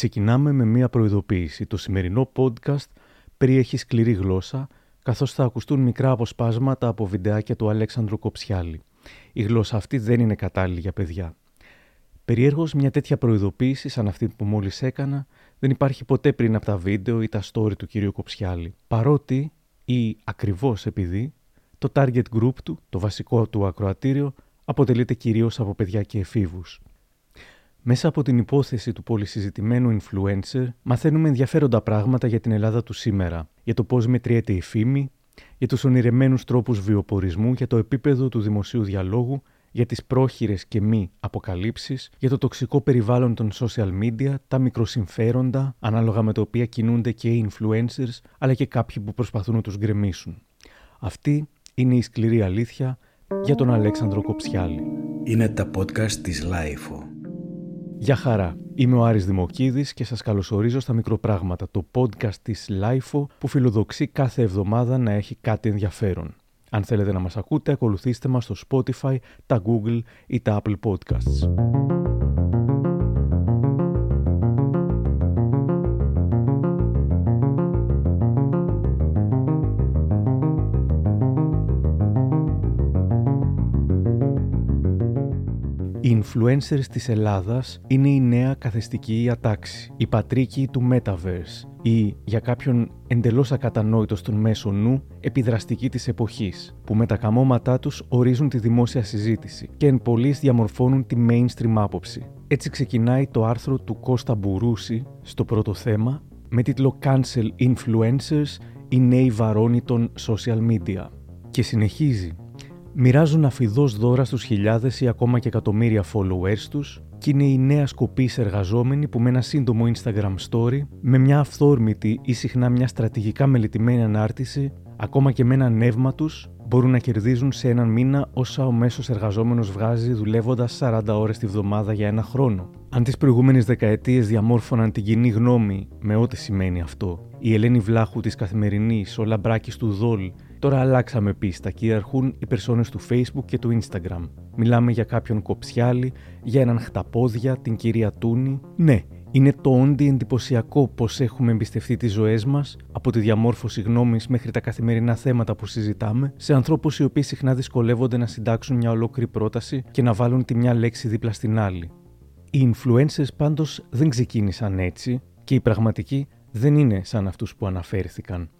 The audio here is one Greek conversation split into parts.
Ξεκινάμε με μία προειδοποίηση. Το σημερινό podcast περιέχει σκληρή γλώσσα, καθώς θα ακουστούν μικρά αποσπάσματα από βιντεάκια του Αλέξανδρου Κοψιάλη. Η γλώσσα αυτή δεν είναι κατάλληλη για παιδιά. Περιέργως μια τέτοια προειδοποίηση σαν αυτή που μόλις έκανα δεν υπάρχει ποτέ πριν από τα βίντεο ή τα story του κυρίου Κοψιάλη. Παρότι ή ακριβώς επειδή το target group του, το βασικό του ακροατήριο, αποτελείται κυρίως από παιδιά και εφήβους. Μέσα από την υπόθεση του πολυσυζητημένου influencer, μαθαίνουμε ενδιαφέροντα πράγματα για την Ελλάδα του σήμερα, για το πώς μετριέται η φήμη, για τους ονειρεμένους τρόπους βιοπορισμού, για το επίπεδο του δημοσίου διαλόγου, για τις πρόχειρες και μη αποκαλύψεις, για το τοξικό περιβάλλον των social media, τα μικροσυμφέροντα, ανάλογα με τα οποία κινούνται και οι influencers, αλλά και κάποιοι που προσπαθούν να τους γκρεμίσουν. Αυτή είναι η σκληρή αλήθεια για τον Αλέξανδρο Κοψιάλη. Είναι τα podcast της Lifeo. Γεια χαρά. Είμαι ο Άρης Δημοκίδης και σας καλωσορίζω στα Μικροπράγματα, το podcast της Lifeo που φιλοδοξεί κάθε εβδομάδα να έχει κάτι ενδιαφέρον. Αν θέλετε να μας ακούτε, ακολουθήστε μας στο Spotify, τα Google ή τα Apple Podcasts. Influencers της Ελλάδας είναι η νέα καθεστική ατάξη, η πατρίκη του Metaverse ή για κάποιον εντελώς ακατανόητος στον μέσο νου επιδραστική της εποχής, που με τα καμώματά τους ορίζουν τη δημόσια συζήτηση και εν πολλής διαμορφώνουν τη mainstream άποψη. Έτσι ξεκινάει το άρθρο του Κώστα Μπουρούση στο πρώτο θέμα με τίτλο Cancel Influencers, οι νέοι βαρόνοι των social media. Και συνεχίζει μοιράζουν αφιδώς δώρα στους χιλιάδες ή ακόμα και εκατομμύρια followers τους και είναι η νέα σκοπή εργαζόμενοι που με ένα σύντομο Instagram story, με μια αυθόρμητη ή συχνά μια στρατηγικά μελετημένη ανάρτηση, ακόμα και με ένα νεύμα τους, μπορούν να κερδίζουν σε έναν μήνα όσα ο μέσος εργαζόμενος βγάζει δουλεύοντας 40 ώρες τη βδομάδα για ένα χρόνο. Αν τις προηγούμενες δεκαετίες διαμόρφωναν την κοινή γνώμη με ό,τι σημαίνει αυτό, η Ελένη Βλάχου της Καθημερινής, ο Λαμπράκης του Δόλ Τώρα αλλάξαμε πίστα, κυριαρχούν οι περσόνες του Facebook και του Instagram. Μιλάμε για κάποιον κοψιάλι, για έναν χταπόδια, την κυρία Τούνη. Ναι, είναι το όντι εντυπωσιακό πώ έχουμε εμπιστευτεί τις ζωές μας, από τη διαμόρφωση γνώμης μέχρι τα καθημερινά θέματα που συζητάμε, σε ανθρώπους οι οποίοι συχνά δυσκολεύονται να συντάξουν μια ολόκληρη πρόταση και να βάλουν τη μια λέξη δίπλα στην άλλη. Οι influencers πάντως δεν ξεκίνησαν έτσι και οι πραγματικοί δεν είναι σαν αυτούς που αναφέρθηκαν.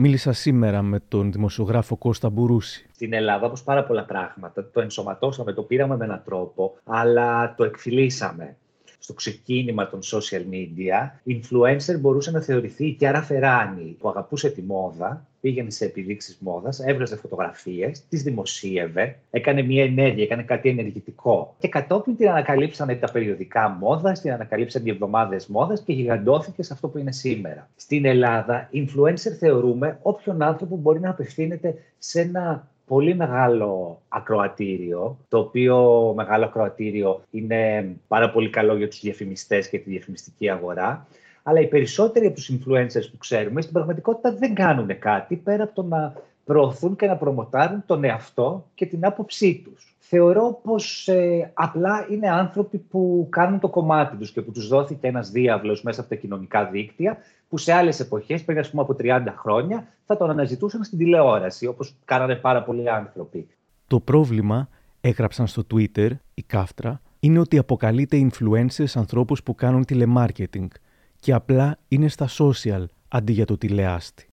Μίλησα σήμερα με τον δημοσιογράφο Κώστα Μπουρούση. Στην Ελλάδα, όπως πάρα πολλά πράγματα, το ενσωματώσαμε, το πήραμε με έναν τρόπο, αλλά το εκφυλίσαμε. Στο ξεκίνημα των social media, influencer μπορούσε να θεωρηθεί η Κιάρα Φεράνη, που αγαπούσε τη μόδα πήγαινε σε επιδείξεις μόδας, έβραζε φωτογραφίες, τις δημοσίευε, έκανε μια ενέργεια, έκανε κάτι ενεργητικό. Και κατόπιν την ανακαλύψανε τα περιοδικά μόδας, την ανακαλύψαν οι εβδομάδες μόδας και γιγαντώθηκε σε αυτό που είναι σήμερα. Στην Ελλάδα, influencer θεωρούμε όποιον άνθρωπο μπορεί να απευθύνεται σε ένα πολύ μεγάλο ακροατήριο, το οποίο μεγάλο ακροατήριο είναι πάρα πολύ καλό για τους διαφημιστές και τη διαφημιστική αγορά αλλά οι περισσότεροι από τους influencers που ξέρουμε στην πραγματικότητα δεν κάνουν κάτι πέρα από το να προωθούν και να προμοτάρουν τον εαυτό και την άποψή τους. Θεωρώ πως ε, απλά είναι άνθρωποι που κάνουν το κομμάτι τους και που τους δόθηκε ένας διάβλος μέσα από τα κοινωνικά δίκτυα που σε άλλες εποχές, πριν ας πούμε από 30 χρόνια, θα τον αναζητούσαν στην τηλεόραση, όπως κάνανε πάρα πολλοί άνθρωποι. Το πρόβλημα, έγραψαν στο Twitter, η Κάφτρα, είναι ότι αποκαλείται influencers ανθρώπους που κάνουν τηλεμάρκετινγκ – και απλά είναι στα social αντί για το τηλεάστη.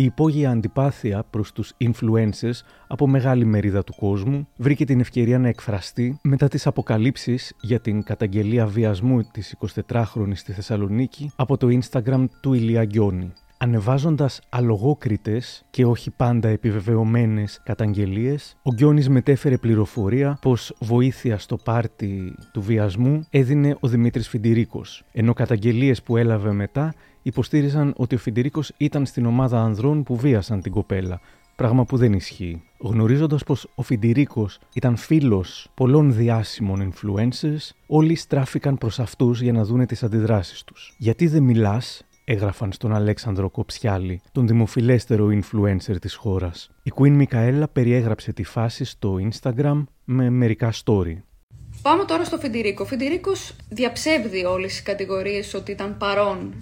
Η υπόγεια αντιπάθεια προς τους influencers από μεγάλη μερίδα του κόσμου βρήκε την ευκαιρία να εκφραστεί μετά τις αποκαλύψεις για την καταγγελία βιασμού της 24χρονης στη Θεσσαλονίκη από το Instagram του Ηλία Γκιόνι ανεβάζοντας αλογόκριτες και όχι πάντα επιβεβαιωμένες καταγγελίες, ο Γκιόνης μετέφερε πληροφορία πως βοήθεια στο πάρτι του βιασμού έδινε ο Δημήτρης Φιντηρίκος, ενώ καταγγελίες που έλαβε μετά υποστήριζαν ότι ο Φιντηρίκος ήταν στην ομάδα ανδρών που βίασαν την κοπέλα, πράγμα που δεν ισχύει. Γνωρίζοντας πως ο Φιντηρίκος ήταν φίλος πολλών διάσημων influencers, όλοι στράφηκαν προς αυτούς για να δούνε τις αντιδράσεις τους. «Γιατί δεν μιλάς» έγραφαν στον Αλέξανδρο Κοψιάλη, τον δημοφιλέστερο influencer της χώρας. Η Queen Μικαέλα περιέγραψε τη φάση στο Instagram με μερικά story. Πάμε τώρα στο Φιντηρίκο. Ο Φιντηρίκος διαψεύδει όλες τις κατηγορίες ότι ήταν παρόν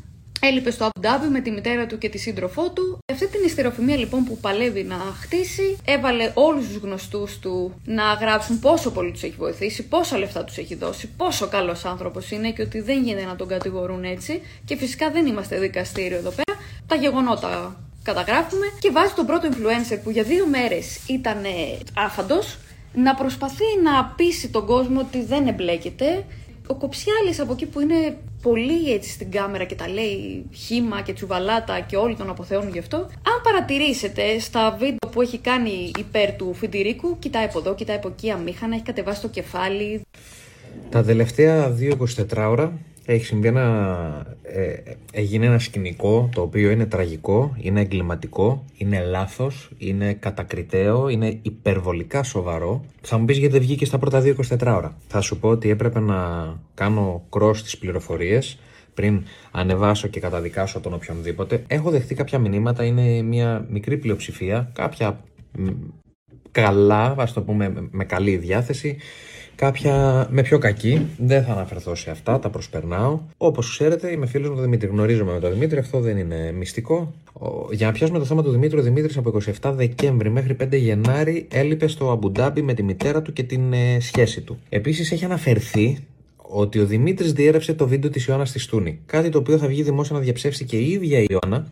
Έλειπε στο Abu Dhabi με τη μητέρα του και τη σύντροφό του. Αυτή την ιστεροφημία λοιπόν που παλεύει να χτίσει, έβαλε όλους τους γνωστούς του να γράψουν πόσο πολύ τους έχει βοηθήσει, πόσα λεφτά τους έχει δώσει, πόσο καλός άνθρωπος είναι και ότι δεν γίνεται να τον κατηγορούν έτσι. Και φυσικά δεν είμαστε δικαστήριο εδώ πέρα. Τα γεγονότα καταγράφουμε και βάζει τον πρώτο influencer που για δύο μέρες ήταν άφαντος να προσπαθεί να πείσει τον κόσμο ότι δεν εμπλέκεται ο Κοψιάλης από εκεί που είναι πολύ έτσι στην κάμερα και τα λέει χήμα και τσουβαλάτα και όλοι τον αποθεώνουν γι' αυτό. Αν παρατηρήσετε στα βίντεο που έχει κάνει υπέρ του Φιντηρίκου, κοιτάει από εδώ, κοιτάει από εκεί αμήχανα, έχει κατεβάσει το κεφάλι. Τα τελευταία 2-24 ώρα έχει συμβεί ένα, ε, έγινε ένα σκηνικό το οποίο είναι τραγικό, είναι εγκληματικό, είναι λάθος, είναι κατακριτέο, είναι υπερβολικά σοβαρό. Θα μου πεις γιατί δεν βγήκε στα πρώτα 2-24 ώρα. Θα σου πω ότι έπρεπε να κάνω cross τις πληροφορίες πριν ανεβάσω και καταδικάσω τον οποιονδήποτε. Έχω δεχτεί κάποια μηνύματα, είναι μια μικρή πλειοψηφία, κάποια καλά, ας το πούμε με καλή διάθεση, κάποια με πιο κακή. Δεν θα αναφερθώ σε αυτά, τα προσπερνάω. Όπως ξέρετε, είμαι φίλος με τον Δημήτρη. Γνωρίζομαι με τον Δημήτρη, αυτό δεν είναι μυστικό. Για να πιάσουμε το θέμα του Δημήτρη, ο Δημήτρης από 27 Δεκέμβρη μέχρι 5 Γενάρη έλειπε στο Αμπουντάμπι με τη μητέρα του και την ε, σχέση του. Επίσης, έχει αναφερθεί ότι ο Δημήτρης διέρευσε το βίντεο της Ιωάννας στη Στούνη. Κάτι το οποίο θα βγει δημόσια να διαψεύσει και η ίδια η Ιωάννα.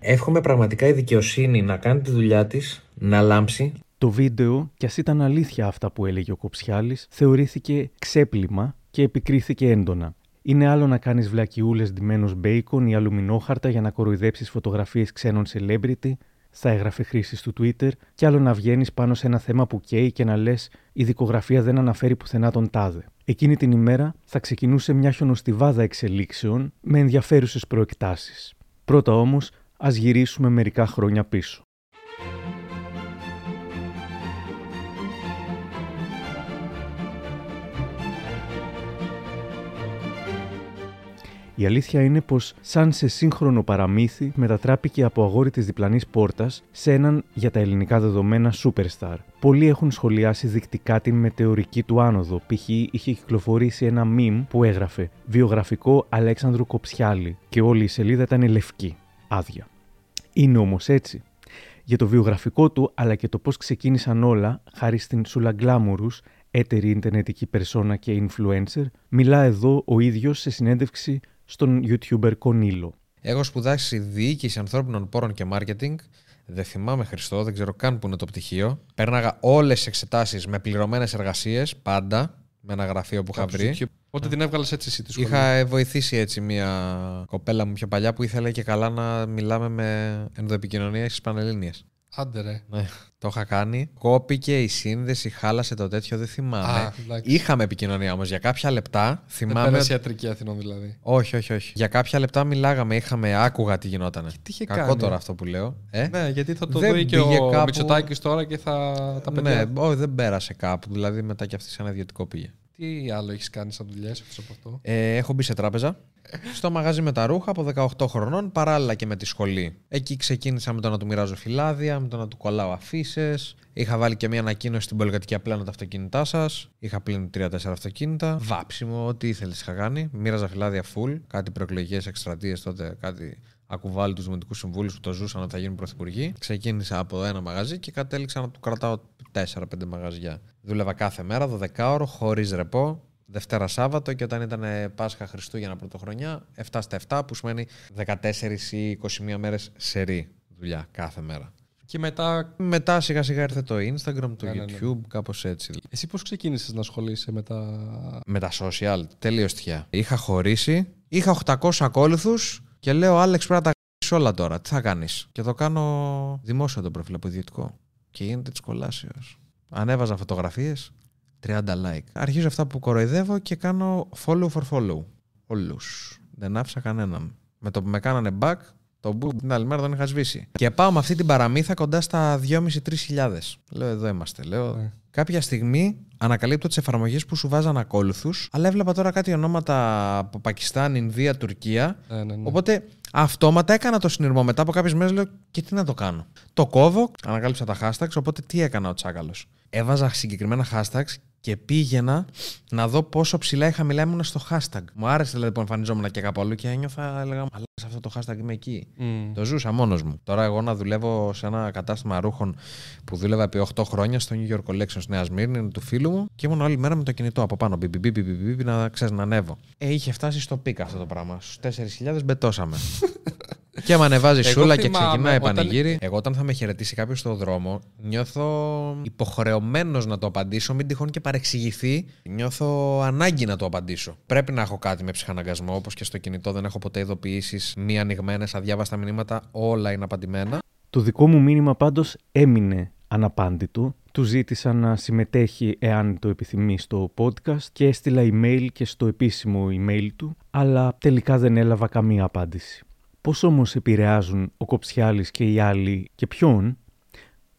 Εύχομαι πραγματικά η δικαιοσύνη να κάνει τη δουλειά της, να λάμψει το βίντεο, κι ας ήταν αλήθεια αυτά που έλεγε ο Κοψιάλης, θεωρήθηκε ξέπλυμα και επικρίθηκε έντονα. Είναι άλλο να κάνεις βλακιούλες ντυμένος μπέικον ή αλουμινόχαρτα για να κοροϊδέψεις φωτογραφίες ξένων celebrity, θα έγραφε χρήση του Twitter, και άλλο να βγαίνεις πάνω σε ένα θέμα που καίει και να λες: Η δικογραφία δεν αναφέρει πουθενά τον τάδε. Εκείνη την ημέρα θα ξεκινούσε μια χιονοστιβάδα εξελίξεων με ενδιαφέρουσες προεκτάσεις. Πρώτα όμως, ας γυρίσουμε μερικά χρόνια πίσω. Η αλήθεια είναι πως, σαν σε σύγχρονο παραμύθι, μετατράπηκε από αγόρι της διπλανής πόρτας σε έναν για τα ελληνικά δεδομένα superstar. Πολλοί έχουν σχολιάσει δεικτικά την μετεωρική του άνοδο. Π.χ. είχε κυκλοφορήσει ένα meme που έγραφε Βιογραφικό Αλέξανδρου Κοψιάλη και όλη η σελίδα ήταν λευκή, άδεια. Είναι όμως έτσι. Για το βιογραφικό του αλλά και το πώς ξεκίνησαν όλα, χάρη στην Σουλαγκλάμουρους, έτερη ιντερνετική περσόνα και influencer, μιλά εδώ ο ίδιος σε συνέντευξη στον YouTuber Κονίλο. Έχω σπουδάσει διοίκηση ανθρώπινων πόρων και marketing. Δεν θυμάμαι Χριστό, δεν ξέρω καν που είναι το πτυχίο. Πέρναγα όλες τις εξετάσεις με πληρωμένες εργασίες, πάντα, με ένα γραφείο που είχα βρει. Πότε την έβγαλες έτσι εσύ τη σχολή; Είχα βοηθήσει έτσι μια κοπέλα μου πιο παλιά που ήθελε και καλά να μιλάμε με ενδοεπικοινωνία στις Πανελλήνιες. Άντε ρε. Ναι, το είχα κάνει. Κόπηκε η σύνδεση, χάλασε το τέτοιο, δεν θυμάμαι. Α, Είχαμε επικοινωνία όμως για κάποια λεπτά. Θυμάμαι. Δεν ιατρική Αθηνών δηλαδή. Όχι, όχι, όχι. Για κάποια λεπτά μιλάγαμε, είχαμε, άκουγα τι γινόταν. τι είχε Κακό κάνει; τώρα αυτό που λέω. Ε; Ναι, γιατί θα το Δεν δει και πήγε ο κάπου- Μητσοτάκης τώρα και θα τα παιδιά. Ναι, όχι, δεν πέρασε κάπου. Δηλαδή μετά και αυτή σε ένα ιδιωτικό πήγε. Τι άλλο έχεις κάνει σαν δουλειές εκτός από αυτό; Ε, έχω μπει σε τράπεζα. Στο μαγαζί με τα ρούχα από 18 χρονών, παράλληλα και με τη σχολή. Εκεί ξεκίνησα με το να του μοιράζω φυλάδια, με το να του κολλάω αφήσεις. Είχα βάλει και μια ανακοίνωση στην πολυκατοικία απλά τα αυτοκίνητά σας. Είχα πλύνει 3-4 αυτοκίνητα. Βάψιμο, ό,τι ήθελες είχα κάνει. Μοίραζα φυλάδια full. Κάτι προεκλογικές εκστρατείες τότε, κάτι ακουβάλει τους δημοτικούς συμβούλους που το ζούσαν ότι θα γίνουν πρωθυπουργοί. Ξεκίνησα από ένα μαγαζί και κατέληξα να του κρατάω 4-5 μαγαζιά. Δούλευα κάθε μέρα, 12 ώρο, χωρίς ρεπό. Δευτέρα Σάββατο και όταν ήταν Πάσχα Χριστούγεννα Πρωτοχρονιά, 7 στα 7 που σημαίνει 14 ή 21 μέρες σερή δουλειά κάθε μέρα. Και μετά, Μετά σιγά σιγά ήρθε το Instagram, το Ναι, ναι, ναι. YouTube, κάπως έτσι. εσύ πώς ξεκίνησες να ασχολείσαι με τα. Με τα social, τελείως τυχαία. Είχα χωρίσει, είχα 800 ακόλουθους και λέω Άλεξ πρέπει να τα γράψεις όλα τώρα, τι θα κάνεις; Και το κάνω δημόσιο το προφίλ από ιδιωτικό. Και γίνεται της κολάσεως. Ανέβαζα φωτογραφίες, 30 like. Αρχίζω αυτά που κοροϊδεύω και κάνω follow for follow. Όλους. Δεν άφησα κανέναν. Με το που με κάνανε back, Το μπου την άλλη μέρα τον είχα σβήσει. Και πάω με αυτή την παραμύθα κοντά στα 2.500-3.000. Λέω, εδώ είμαστε. Λέω, Ναι. Κάποια στιγμή ανακαλύπτω τις εφαρμογές που σου βάζαν ακόλουθους, αλλά έβλεπα τώρα κάτι ονόματα από Πακιστάν, Ινδία, Τουρκία. Ναι, ναι, ναι. Οπότε αυτόματα έκανα το συνειρμό. Μετά από κάποιες μέρες λέω και τι να το κάνω. Το κόβω, ανακάλυψα τα hashtags. Οπότε τι έκανα ο Τσάκαλος. Έβαζα συγκεκριμένα hashtags και πήγαινα να δω πόσο ψηλά ή χαμηλά ήμουν στο hashtag. Μου άρεσε δηλαδή που εμφανιζόμουν και κάπου αλλού και ένιωθα, έλεγα, αλλά σε αυτό το hashtag είμαι εκεί. Μμ. Το ζούσα μόνος μου. Τώρα εγώ να δουλεύω σε ένα κατάστημα ρούχων που δούλευα επί 8 χρόνια στο New York Collection στη Νέας Σμύρνη, είναι του φίλου μου και ήμουν όλη μέρα με το κινητό από πάνω. Μπιπ, μπιπ, μπιπ, μπιπ, μπιπ, να ξέρεις να ανέβω. Ε, είχε φτάσει στο πίκα αυτό το πράγμα. Στους 4.000 μπετώσαμε. Και με ανεβάζει Εγώ σούλα και θυμάμαι ξεκινάει όταν- πανηγύρι. Εγώ όταν θα με χαιρετήσει κάποιος στον δρόμο, νιώθω υποχρεωμένος να το απαντήσω, μην τυχόν και παρεξηγηθεί. Νιώθω ανάγκη να το απαντήσω. Πρέπει να έχω κάτι με ψυχαναγκασμό, όπως και στο κινητό δεν έχω ποτέ ειδοποιήσεις μη ανοιγμένες, αδιάβαστα μηνύματα, όλα είναι απαντημένα. Το δικό μου μήνυμα πάντως έμεινε αναπάντητο. Του ζήτησα να συμμετέχει εάν το επιθυμεί στο podcast και έστειλα email και στο επίσημο email του, αλλά τελικά δεν έλαβα καμία απάντηση. Πώς όμως επηρεάζουν ο Κοψιάλης και οι άλλοι και ποιον,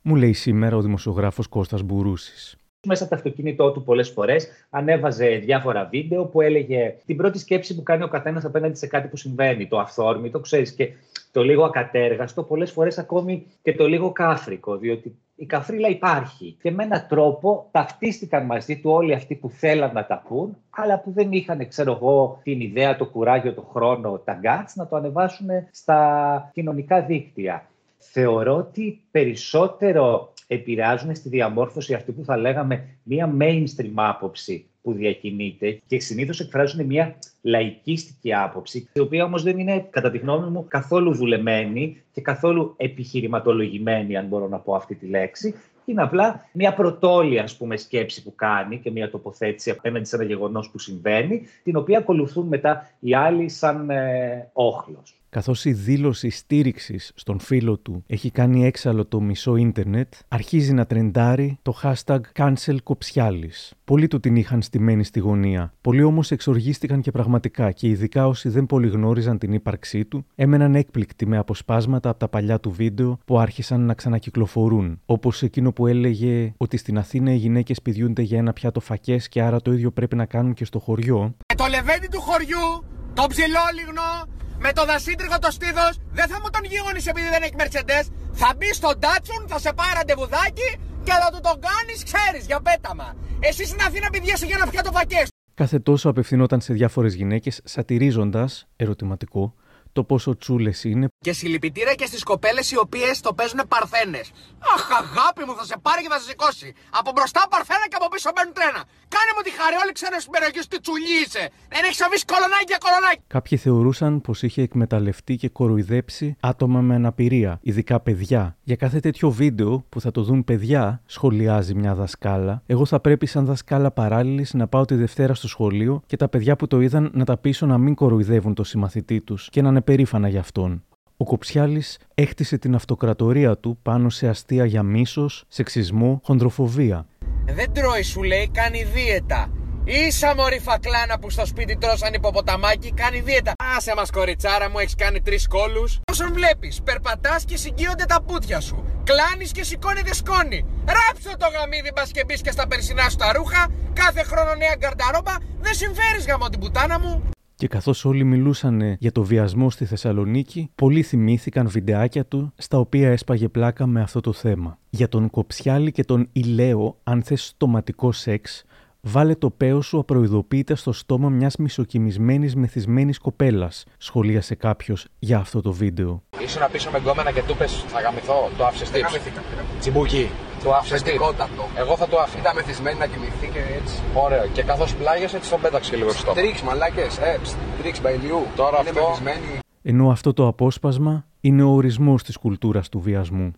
μου λέει σήμερα ο δημοσιογράφος Κώστας Μπουρούσης. μέσα από το αυτοκίνητό του πολλές φορές ανέβαζε διάφορα βίντεο που έλεγε την πρώτη σκέψη που κάνει ο καθένας απέναντι σε κάτι που συμβαίνει. Το αυθόρμητο, ξέρεις, και το λίγο ακατέργαστο, πολλές φορές ακόμη και το λίγο κάφρικο, διότι η καφρίλα υπάρχει. Και με έναν τρόπο ταυτίστηκαν μαζί του όλοι αυτοί που θέλαν να τα πούν, αλλά που δεν είχαν, ξέρω εγώ, την ιδέα, το κουράγιο, το χρόνο, τα γκάτς να το ανεβάσουν στα κοινωνικά δίκτυα. Θεωρώ ότι περισσότερο επηρεάζουν στη διαμόρφωση αυτή που θα λέγαμε μία mainstream άποψη που διακινείται και συνήθως εκφράζουν μία λαϊκίστικη άποψη, η οποία όμως δεν είναι, κατά τη γνώμη μου, καθόλου δουλεμένη και καθόλου επιχειρηματολογημένη, αν μπορώ να πω αυτή τη λέξη. Είναι απλά μια πρωτόλια ας πούμε, σκέψη που κάνει και μια τοποθέτηση απέναντι σε ένα γεγονός που συμβαίνει, την οποία ακολουθούν μετά οι άλλοι σαν ε, όχλος. Καθώς η δήλωση στήριξης στον φίλο του έχει κάνει έξαλλο το μισό ίντερνετ, αρχίζει να τρεντάρει το hashtag cancel Κοψιάλης. Πολλοί του την είχαν στημένη στη γωνία. Πολλοί όμως εξοργίστηκαν και πραγματικά και ειδικά όσοι δεν πολύ γνώριζαν την ύπαρξή του, έμεναν έκπληκτοι με αποσπάσματα από τα παλιά του βίντεο που άρχισαν να ξανακυκλοφορούν. Όπως εκείνο που έλεγε ότι στην Αθήνα οι γυναίκες πηδιούνται για ένα πιάτο φακές και άρα το ίδιο πρέπει να κάνουν και στο χωριό. Με το λεβέντι του χωριού, το ψηλόλιγνο, με το δασίτριγο το στήθο, δεν θα μου τον γίγονει επειδή δεν έχει Mercedes. Θα μπει στον Datsun, θα σε πάρει ραντεβουδάκι και θα του τον κάνεις, ξέρεις, για πέταμα. Εσύ στην Αθήνα πηδιέσαι για ένα πιάτο φακέ. Κάθε τόσο απευθυνόταν σε διάφορες γυναίκες σατυρίζοντας, ερωτηματικό, το πόσο τσούλες είναι, Και συλληπιτήρια και στις κοπέλες οι οποίες το παίζουν παρθένες. Αχ, αγάπη μου, θα σε πάρει και θα σε σηκώσει. Από μπροστά παρθένα και από πίσω μπαίνουν τρένα. Κάνε μου τη χαρή, όλοι ξέρουν στην περιοχή σου τι τσουλί είσαι. Δεν έχεις αφήσει κολονάκι για κολονάκι. Κάποιοι θεωρούσαν πως είχε εκμεταλλευτεί και κοροϊδέψει άτομα με αναπηρία, ειδικά παιδιά. Για κάθε τέτοιο βίντεο που θα το δουν παιδιά, σχολιάζει μια δασκάλα, εγώ θα πρέπει σαν δασκάλα παράλληλης να πάω τη Δευτέρα στο σχολείο και τα παιδιά που το είδαν να τα πείσω να μην κοροϊδεύουν το συμμαθητή τους και να είναι περήφανα για αυτόν. Ο Κοψιάλης έχτισε την αυτοκρατορία του πάνω σε αστεία για μίσος, σεξισμό, χονδροφοβία. Δεν τρώει, σου λέει, κάνει δίαιτα. Ίσα μωρή φακλάνα που στο σπίτι τρώσαν υποποταμάκι, κάνει δίαιτα. Άσε μας κοριτσάρα μου, έχεις κάνει τρεις κόλους. Όσον βλέπεις, περπατάς και συγκύονται τα πούτια σου. Κλάνεις και σηκώνεται σκόνη. Ράψω το γαμίδι μπας και μπεις και στα περσινά σου τα ρούχα. Κάθε χρόνο νέα γκαρνταρόμπα. Δεν συμφέρεις γαμώ την πουτάνα μου. Και καθώς όλοι μιλούσαν για το βιασμό στη Θεσσαλονίκη, πολλοί θυμήθηκαν βιντεάκια του στα οποία έσπαγε πλάκα με αυτό το θέμα. Για τον Κοψιάλη και τον Ηλαίο, αν θες στοματικό σεξ, βάλε το παίο σου απροειδοποίητα στο στόμα μιας μισοκιμισμένης μεθυσμένης κοπέλας, σχολίασε κάποιος για αυτό το βίντεο. Ήσουν πίσω με γκόμενα και του πες θα γαμηθώ, το άφησες Δεν tips. γαμηθήκα. Τσιμπούκι. Το άφησες tips. Φαντικότατο. Εγώ θα το άφηνα. Ήταν μεθυσμένη να κοιμηθεί και έτσι. Ωραίο. Και καθώς πλάγιασε έτσι τον πέταξε και λίγο στο. Τρίξ, μαλάκες. Ε, ψ, τρίξ μπαϊλιού. Τώρα Είναι αυτό- μεθυσμένη. Ενώ αυτό το απόσπασμα είναι ο ορισμός της κουλτούρας του βιασμού.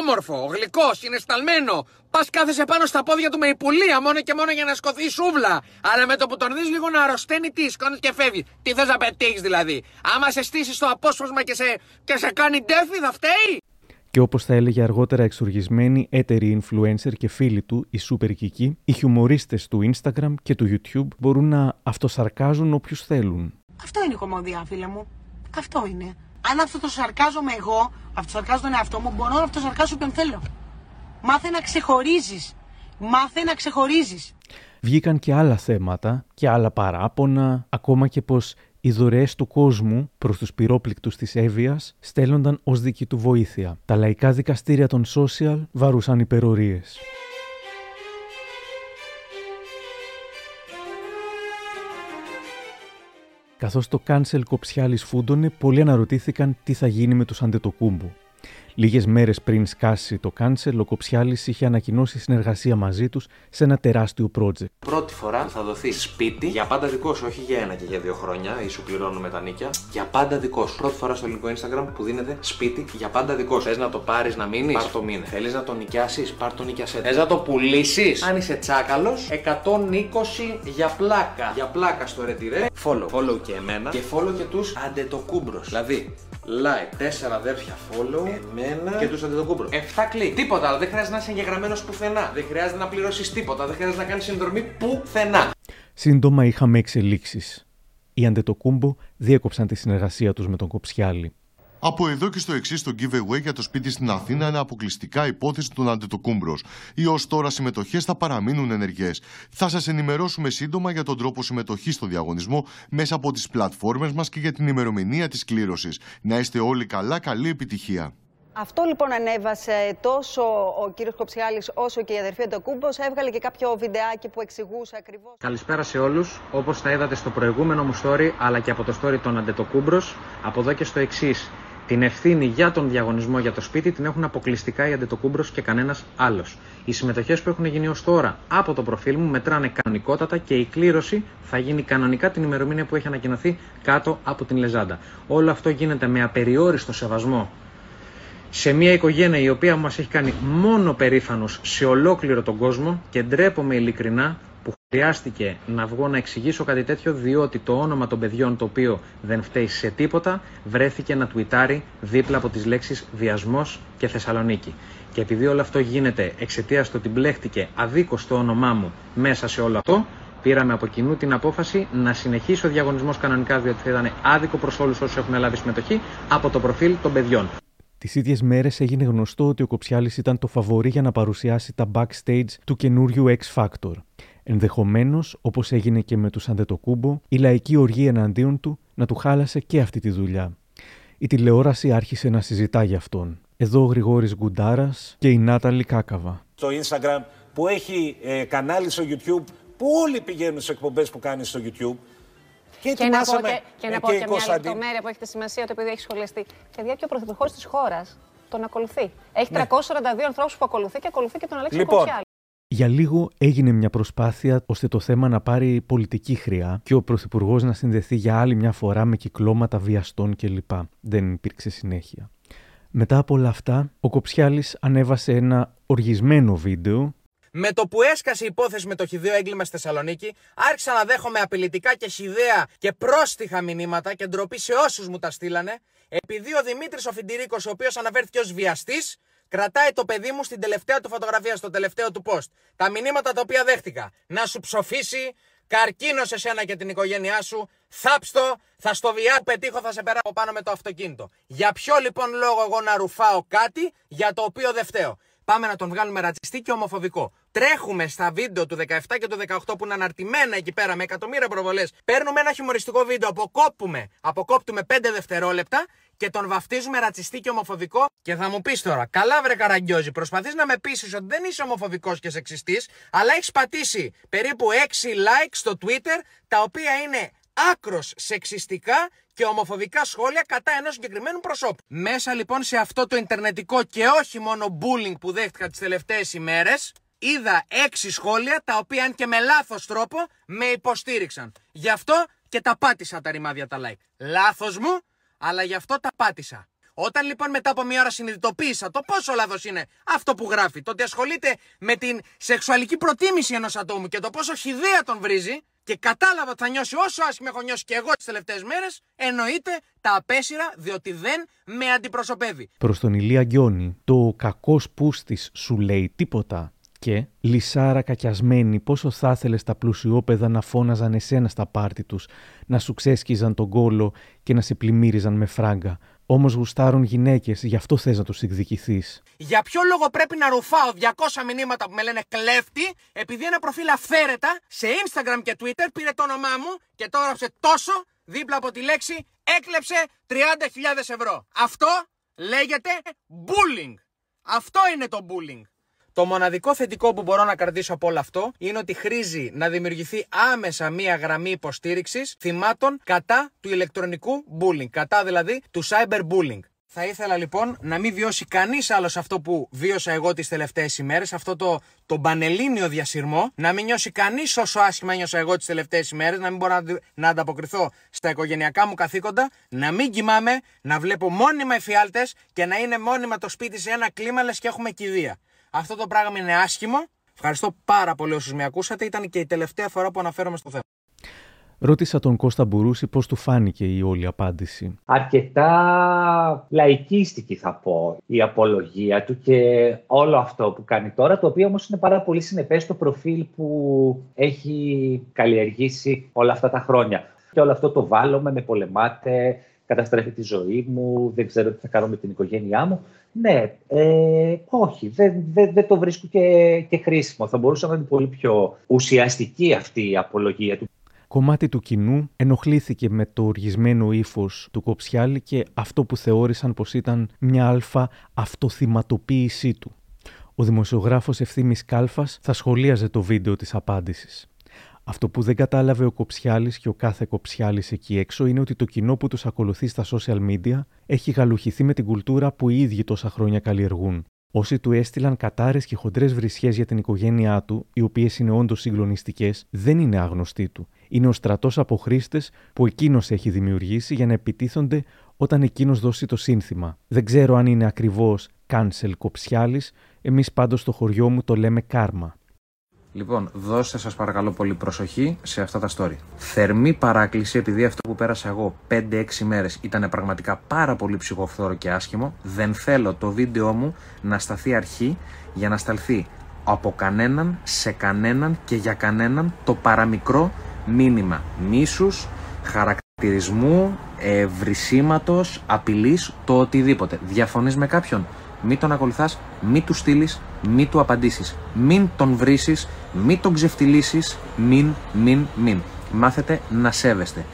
Όμορφο, γλυκός, συναισθαλμένο. Πας κάθεσαι πάνω στα πόδια του με υπουλία μόνο και μόνο για να σκοθεί η σούβλα. Αλλά με το που τον δει λίγο να αρρωσταίνει, τι σκόνη και φεύγει. Τι θες να πετύχεις δηλαδή. Άμα σε στήσεις το απόσπασμα και σε, και σε κάνει ντέφι, θα φταίει; Και όπως θα έλεγε αργότερα εξοργισμένοι έτεροι influencer και φίλοι του, οι super κικοί, οι χιουμορίστες του Instagram και του YouTube μπορούν να αυτοσαρκάζουν όποιους θέλουν. Αυτό είναι η κομμωδία, φίλε μου. Αυτό είναι. Αν αυτοσαρκάζομαι εγώ, αυτοσαρκάζω τον εαυτό μου, μπορώ να αυτοσαρκάσω ποιον θέλω. Μάθε να ξεχωρίζεις. Μάθε να ξεχωρίζεις. Βγήκαν και άλλα θέματα και άλλα παράπονα, ακόμα και πως οι δωρεές του κόσμου προς τους πυρόπληκτους της Εύβοιας στέλνονταν ως δική του βοήθεια. Τα λαϊκά δικαστήρια των social βαρούσαν υπερορίες. Καθώς το cancel κοψιάλης φούντωνε, πολλοί αναρωτήθηκαν τι θα γίνει με τους Αντετοκούμπου. Λίγες μέρες πριν σκάσει το cancel, ο Κοψιάλη είχε ανακοινώσει συνεργασία μαζί τους σε ένα τεράστιο project. Πρώτη φορά θα δοθεί σπίτι για πάντα δικό σου, όχι για ένα και για δύο χρόνια, ή σου πληρώνουμε τα νίκια. Για πάντα δικό σου. Πρώτη φορά στο ελληνικό Instagram που δίνεται σπίτι για πάντα δικό σου. Θες να το πάρεις να μείνεις, πάρ το μήνε. Θέλεις να το νοικιάσεις, πάρ το νοικιασέ. Θες να το πουλήσεις, αν είσαι τσάκαλος, 120 για πλάκα. Για πλάκα στο ρετυρέ. Follow. Follow και εμένα και follow και τους αντετοκούμπρος. Δηλαδή, like, 4 αδέρφια follow, εμένα και τους Αντετοκούνμπο. 7 κλικ. Τίποτα άλλο. Δεν χρειάζεται να είσαι εγγεγραμμένος πουθενά. Δεν χρειάζεται να πληρώσεις τίποτα. Δεν χρειάζεται να κάνεις συνδρομή πουθενά. Σύντομα είχαμε εξελίξεις. Οι Αντετοκούνμπο διέκοψαν τη συνεργασία τους με τον Κοψιάλη. Από εδώ και στο εξής, το giveaway για το σπίτι στην Αθήνα είναι αποκλειστικά υπόθεση των Αντετοκούνμπο. Οι ως τώρα συμμετοχές θα παραμείνουν ενεργές. Θα σας ενημερώσουμε σύντομα για τον τρόπο συμμετοχής στο διαγωνισμό μέσα από τις πλατφόρμες μας και για την ημερομηνία της κλήρωσης. Να είστε όλοι καλά, καλή επιτυχία. Αυτό λοιπόν ανέβασε τόσο ο κύριος Κοψιάλης όσο και η αδερφή του Κούμπος. Έβγαλε και κάποιο βιντεάκι που εξηγούσε ακριβώς. Καλησπέρα σε όλους. Όπως τα είδατε στο προηγούμενο μου story, αλλά και από το story των Αντετοκούνμπος, από εδώ και στο εξής. Την ευθύνη για τον διαγωνισμό για το σπίτι την έχουν αποκλειστικά οι Αντετοκούνμπος και κανένας άλλος. Οι συμμετοχές που έχουν γίνει ως τώρα από το προφίλ μου μετράνε κανονικότατα και η κλήρωση θα γίνει κανονικά την ημερομηνία που έχει ανακοινωθεί κάτω από την λεζάντα. Όλο αυτό γίνεται με απεριόριστο σεβασμό σε μια οικογένεια η οποία μας έχει κάνει μόνο περήφανος σε ολόκληρο τον κόσμο και ντρέπομαι ειλικρινά που χρειάστηκε να βγω να εξηγήσω κάτι τέτοιο διότι το όνομα των παιδιών το οποίο δεν φταίει σε τίποτα βρέθηκε να τουιτάρει δίπλα από τις λέξεις βιασμός και Θεσσαλονίκη. Και επειδή όλο αυτό γίνεται εξαιτίας του ότι μπλέχτηκε αδίκως το όνομά μου μέσα σε όλο αυτό, πήραμε από κοινού την απόφαση να συνεχίσει ο διαγωνισμός κανονικά διότι θα ήταν άδικο προς όλους όσους έχουν λάβει συμμετοχή από το προφίλ των παιδιών. Τις ίδιες μέρες έγινε γνωστό ότι ο Κοψιάλης ήταν το φαβορή για να παρουσιάσει τα backstage του καινούριου X Factor. Ενδεχομένως, όπως έγινε και με τους Αντετοκούμπο, η λαϊκή οργή εναντίον του να του χάλασε και αυτή τη δουλειά. Η τηλεόραση άρχισε να συζητά για αυτόν. Εδώ ο Γρηγόρης Γκουντάρας και η Νάταλη Κάκαβα. Το Instagram που έχει ε, κανάλι στο YouTube που όλοι πηγαίνουν σε εκπομπές που κάνει στο YouTube και, και να πω και, και, να ε, πω και, μια λεπτομέρεια που έχετε σημασία, το επειδή έχει σχολιαστεί. Παιδιά, και ο πρωθυπουργός της χώρας τον ακολουθεί. Έχει 342 ανθρώπους που ακολουθεί και ακολουθεί και τον Αλέξη λοιπόν. Κοψιάλη. Για λίγο έγινε μια προσπάθεια ώστε το θέμα να πάρει πολιτική χρειά και ο Πρωθυπουργός να συνδεθεί για άλλη μια φορά με κυκλώματα βιαστών κλπ. Δεν υπήρξε συνέχεια. Μετά από όλα αυτά, ο Κοψιάλης ανέβασε ένα οργισμένο βίντεο με το που έσκασε η υπόθεση με το χιδαίο έγκλημα στη Θεσσαλονίκη, άρχισα να δέχομαι απειλητικά και χιδαία και πρόστιχα μηνύματα και ντροπή σε όσους μου τα στείλανε, επειδή ο Δημήτρης ο Φιντηρίκο, ο οποίος αναφέρθηκε ως βιαστής, κρατάει το παιδί μου στην τελευταία του φωτογραφία, στο τελευταίο του post. Τα μηνύματα τα οποία δέχτηκα. Να σου ψοφήσει, καρκίνο σε σένα και την οικογένειά σου, θάψτο, θα στο βιά πετύχω, θα σε περάσω πάνω με το αυτοκίνητο. Για ποιο λοιπόν λόγο εγώ να ρουφάω κάτι για το οποίο δεν φταίω. Πάμε να τον βγάλουμε ρατσιστή και ομοφοβικό. Τρέχουμε στα βίντεο του 17 και του 18 που είναι αναρτημένα εκεί πέρα με εκατομμύρια προβολές. Παίρνουμε ένα χιουμοριστικό βίντεο, αποκόπτουμε, αποκόπτουμε 5 δευτερόλεπτα και τον βαφτίζουμε ρατσιστή και ομοφοβικό. Και θα μου πεις τώρα, καλά βρε καραγκιόζη, προσπαθείς να με πείσεις ότι δεν είσαι ομοφοβικός και σεξιστής, αλλά έχεις πατήσει περίπου 6 likes στο Twitter, τα οποία είναι άκρος σεξιστικά και ομοφοβικά σχόλια κατά ενός συγκεκριμένου προσώπου. Μέσα λοιπόν σε αυτό το ιντερνετικό και όχι μόνο bullying που δέχτηκα τις τελευταίες ημέρες, είδα έξι σχόλια τα οποία αν και με λάθος τρόπο με υποστήριξαν. Γι' αυτό και τα πάτησα τα ρημάδια τα like. Λάθος μου, αλλά γι' αυτό τα πάτησα. Όταν λοιπόν μετά από μία ώρα συνειδητοποίησα το πόσο λάθος είναι αυτό που γράφει, το ότι ασχολείται με την σεξουαλική προτίμηση ενός ατόμου και το πόσο χιδέα τον βρίζει, και κατάλαβα ότι θα νιώσει όσο άσχημα έχω νιώσει και εγώ τις τελευταίες μέρες, εννοείται τα απέσυρα διότι δεν με αντιπροσωπεύει. Προς τον Ηλία Γκιόνι, το κακός πούστη σου λέει τίποτα. Και, λυσάρα κακιασμένη, πόσο θα ήθελες τα πλουσιόπαιδα να φώναζαν εσένα στα πάρτι τους, να σου ξέσκιζαν τον κόλο και να σε πλημμύριζαν με φράγκα. Όμως γουστάρουν γυναίκες, γι' αυτό θες να τους εκδικηθείς. Για ποιο λόγο πρέπει να ρουφάω 200 μηνύματα που με λένε κλέφτη, επειδή ένα προφίλ αυθαίρετα σε Instagram και Twitter πήρε το όνομά μου και το έγραψε τόσο δίπλα από τη λέξη έκλεψε 30.000 ευρώ. Αυτό λέγεται bullying. Αυτό είναι το bullying. Το μοναδικό θετικό που μπορώ να κρατήσω από όλο αυτό είναι ότι χρήζει να δημιουργηθεί άμεσα μία γραμμή υποστήριξης θυμάτων κατά του ηλεκτρονικού bullying. Κατά δηλαδή του cyberbullying. Θα ήθελα λοιπόν να μην βιώσει κανείς άλλος αυτό που βίωσα εγώ τις τελευταίες ημέρες, αυτό το, το πανελλήνιο διασυρμό, να μην νιώσει κανείς όσο άσχημα νιώσα εγώ τις τελευταίες ημέρες, να μην μπορώ να, να ανταποκριθώ στα οικογενειακά μου καθήκοντα, να μην κοιμάμαι, να βλέπω μόνιμα εφιάλτες και να είναι μόνιμα το σπίτι σε ένα κλίμα λες και έχουμε κηδεία. Αυτό το πράγμα είναι άσχημο. Ευχαριστώ πάρα πολύ όσους με ακούσατε. Ήταν και η τελευταία φορά που αναφέρομαι στο θέμα. Ρώτησα τον Κώστα Μπουρούση πώς του φάνηκε η όλη απάντηση. Αρκετά λαϊκίστικη θα πω η απολογία του και όλο αυτό που κάνει τώρα, το οποίο όμως είναι πάρα πολύ συνεπές στο προφίλ που έχει καλλιεργήσει όλα αυτά τα χρόνια. Και όλο αυτό το βάλωμε, με πολεμάτε, καταστρέφει τη ζωή μου, δεν ξέρω τι θα κάνω με την οικογένειά μου. Ναι, ε, όχι, δεν, δεν, δεν το βρίσκω και, και χρήσιμο. Θα μπορούσε να είναι πολύ πιο ουσιαστική αυτή η απολογία του. Κομμάτι του κοινού ενοχλήθηκε με το οργισμένο ύφος του Κοψιάλη και αυτό που θεώρησαν πως ήταν μια αλφα αυτοθυματοποίησή του. Ο δημοσιογράφος Ευθύμης Κάλφας θα σχολίαζε το βίντεο της απάντησης. Αυτό που δεν κατάλαβε ο Κοψιάλης και ο κάθε Κοψιάλης εκεί έξω είναι ότι το κοινό που τους ακολουθεί στα social media έχει γαλουχηθεί με την κουλτούρα που οι ίδιοι τόσα χρόνια καλλιεργούν. Όσοι του έστειλαν κατάρες και χοντρές βρισιέ για την οικογένειά του, οι οποίες είναι όντως συγκλονιστικές, δεν είναι άγνωστοι του. Είναι ο στρατός από χρήστες που εκείνος έχει δημιουργήσει για να επιτίθονται όταν εκείνος δώσει το σύνθημα. Δεν ξέρω αν είναι ακριβώς cancel κοψιάλης, εμείς πάντως στο χωριό μου το λέμε κάρμα. Λοιπόν, δώστε σας παρακαλώ πολύ προσοχή σε αυτά τα story. Θερμή παράκληση, επειδή αυτό που πέρασα εγώ 5-6 μέρες ήταν πραγματικά πάρα πολύ ψυχοφθόρο και άσχημο, δεν θέλω το βίντεο μου να σταθεί αρχή για να σταλθεί από κανέναν, σε κανέναν και για κανέναν το παραμικρό μήνυμα μίσους, χαρακτηρισμού, ευρυσίματος, απειλής, το οτιδήποτε. Διαφωνείς με κάποιον, μην τον ακολουθάς, μην του στείλεις, μην του απαντήσεις, μην τον βρήσεις, μην τον ξεφτυλίσεις, μην, μην, μην. Μάθετε να σέβεστε.